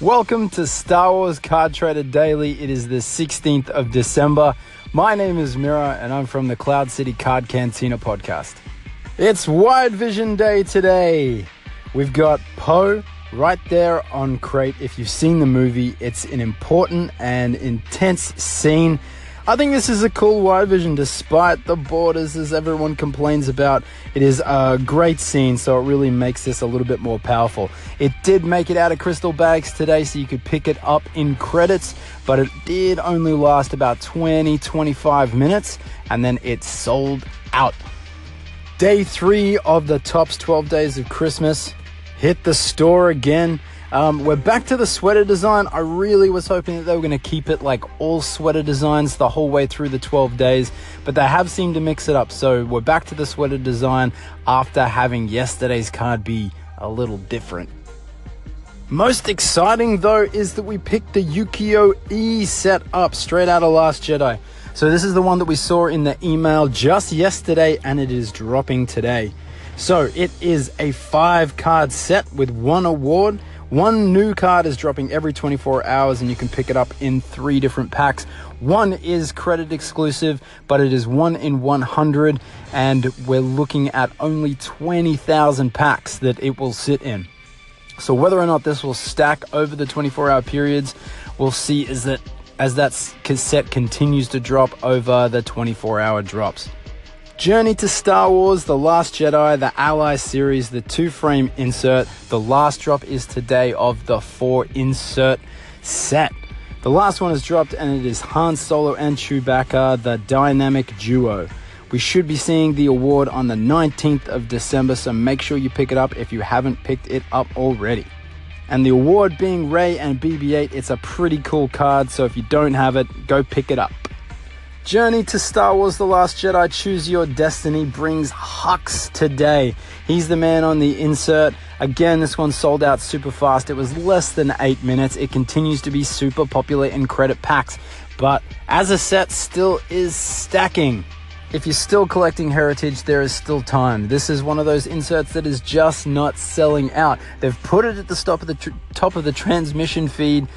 Welcome to Star Wars Card Trader Daily. It is the 16th of December. My name is Mira and I'm from the Cloud City Card Cantina podcast. It's Wide Vision Day today. We've got Poe right there on Crait. If you've seen the movie, it's an important and intense scene I think this is a cool wide vision despite the borders as everyone complains about. It is a great scene, so it really makes this a little bit more powerful. It did make it out of crystal bags today, so you could pick it up in credits, but it did only last about 20 25 minutes and then it sold out. Day three of the Topps 12 Days of Christmas hit the store again. Um, we're back to the sweater design. I really was hoping that they were going to keep it like all sweater designs the whole way through the 12 days, but they have seemed to mix it up. So we're back to the sweater design after having yesterday's card be a little different. Most exciting though is that we picked the Yukio E set up straight out of Last Jedi. So this is the one that we saw in the email just yesterday and it is dropping today. So it is a five card set with one award one new card is dropping every 24 hours, and you can pick it up in three different packs. One is credit exclusive, but it is one in 100, and we're looking at only 20,000 packs that it will sit in. So whether or not this will stack over the 24-hour periods, we'll see as that as that cassette continues to drop over the 24-hour drops. Journey to Star Wars, The Last Jedi, the Ally series, the two frame insert. The last drop is today of the four insert set. The last one is dropped and it is Han Solo and Chewbacca, the dynamic duo. We should be seeing the award on the 19th of December, so make sure you pick it up if you haven't picked it up already. And the award being Rey and BB 8, it's a pretty cool card, so if you don't have it, go pick it up. Journey to Star Wars The Last Jedi Choose Your Destiny brings Hux today. He's the man on the insert. Again, this one sold out super fast. It was less than eight minutes. It continues to be super popular in credit packs, but as a set, still is stacking. If you're still collecting Heritage, there is still time. This is one of those inserts that is just not selling out. They've put it at the top of the tr- top of the transmission feed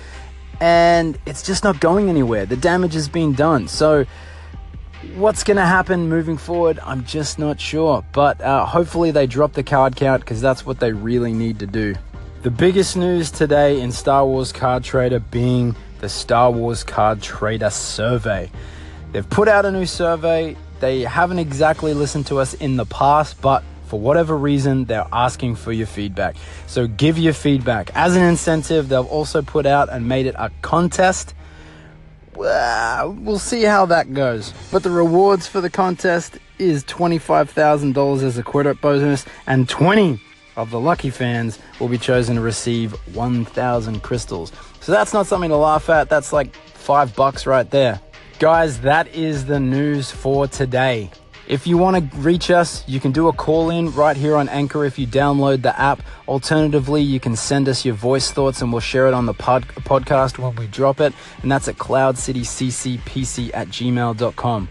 and it's just not going anywhere. The damage has been done. So, what's going to happen moving forward? I'm just not sure. But uh, hopefully, they drop the card count because that's what they really need to do. The biggest news today in Star Wars Card Trader being the Star Wars Card Trader survey. They've put out a new survey. They haven't exactly listened to us in the past, but for whatever reason, they're asking for your feedback. So give your feedback. As an incentive, they've also put out and made it a contest. Well, see how that goes. But the rewards for the contest is $25,000 as a credit bonus, and 20 of the lucky fans will be chosen to receive 1,000 crystals. So that's not something to laugh at. That's like five bucks right there. Guys, that is the news for today. If you want to reach us, you can do a call in right here on Anchor if you download the app. Alternatively, you can send us your voice thoughts and we'll share it on the pod- podcast when we drop it. And that's at cloudcityccpc at gmail.com.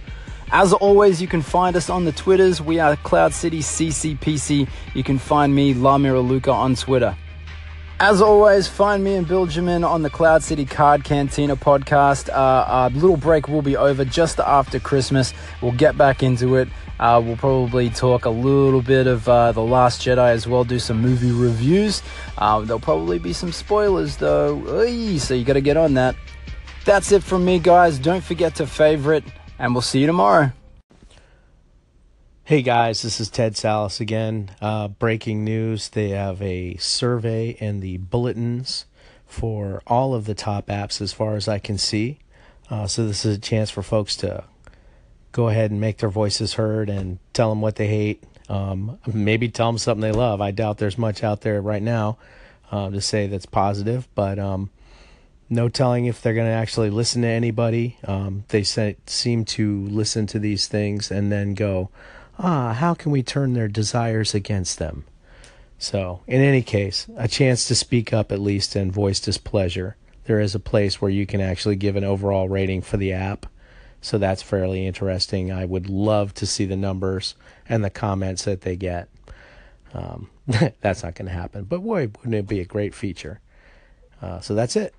As always, you can find us on the Twitters. We are Cloud City CCPC. You can find me, La Luca, on Twitter. As always, find me and Bill Jamin on the Cloud City Card Cantina podcast. Uh, our little break will be over just after Christmas. We'll get back into it. Uh, we'll probably talk a little bit of uh, The Last Jedi as well, do some movie reviews. Uh, there'll probably be some spoilers though, Oy, so you got to get on that. That's it from me, guys. Don't forget to favorite, and we'll see you tomorrow. Hey guys, this is Ted Salas again. Uh, breaking news they have a survey in the bulletins for all of the top apps as far as I can see. Uh, so, this is a chance for folks to go ahead and make their voices heard and tell them what they hate. Um, maybe tell them something they love. I doubt there's much out there right now uh, to say that's positive, but um, no telling if they're going to actually listen to anybody. Um, they seem to listen to these things and then go, ah, how can we turn their desires against them? So, in any case, a chance to speak up at least and voice displeasure. There is a place where you can actually give an overall rating for the app. So that's fairly interesting. I would love to see the numbers and the comments that they get. Um, that's not going to happen, but boy, wouldn't it be a great feature? Uh, so that's it.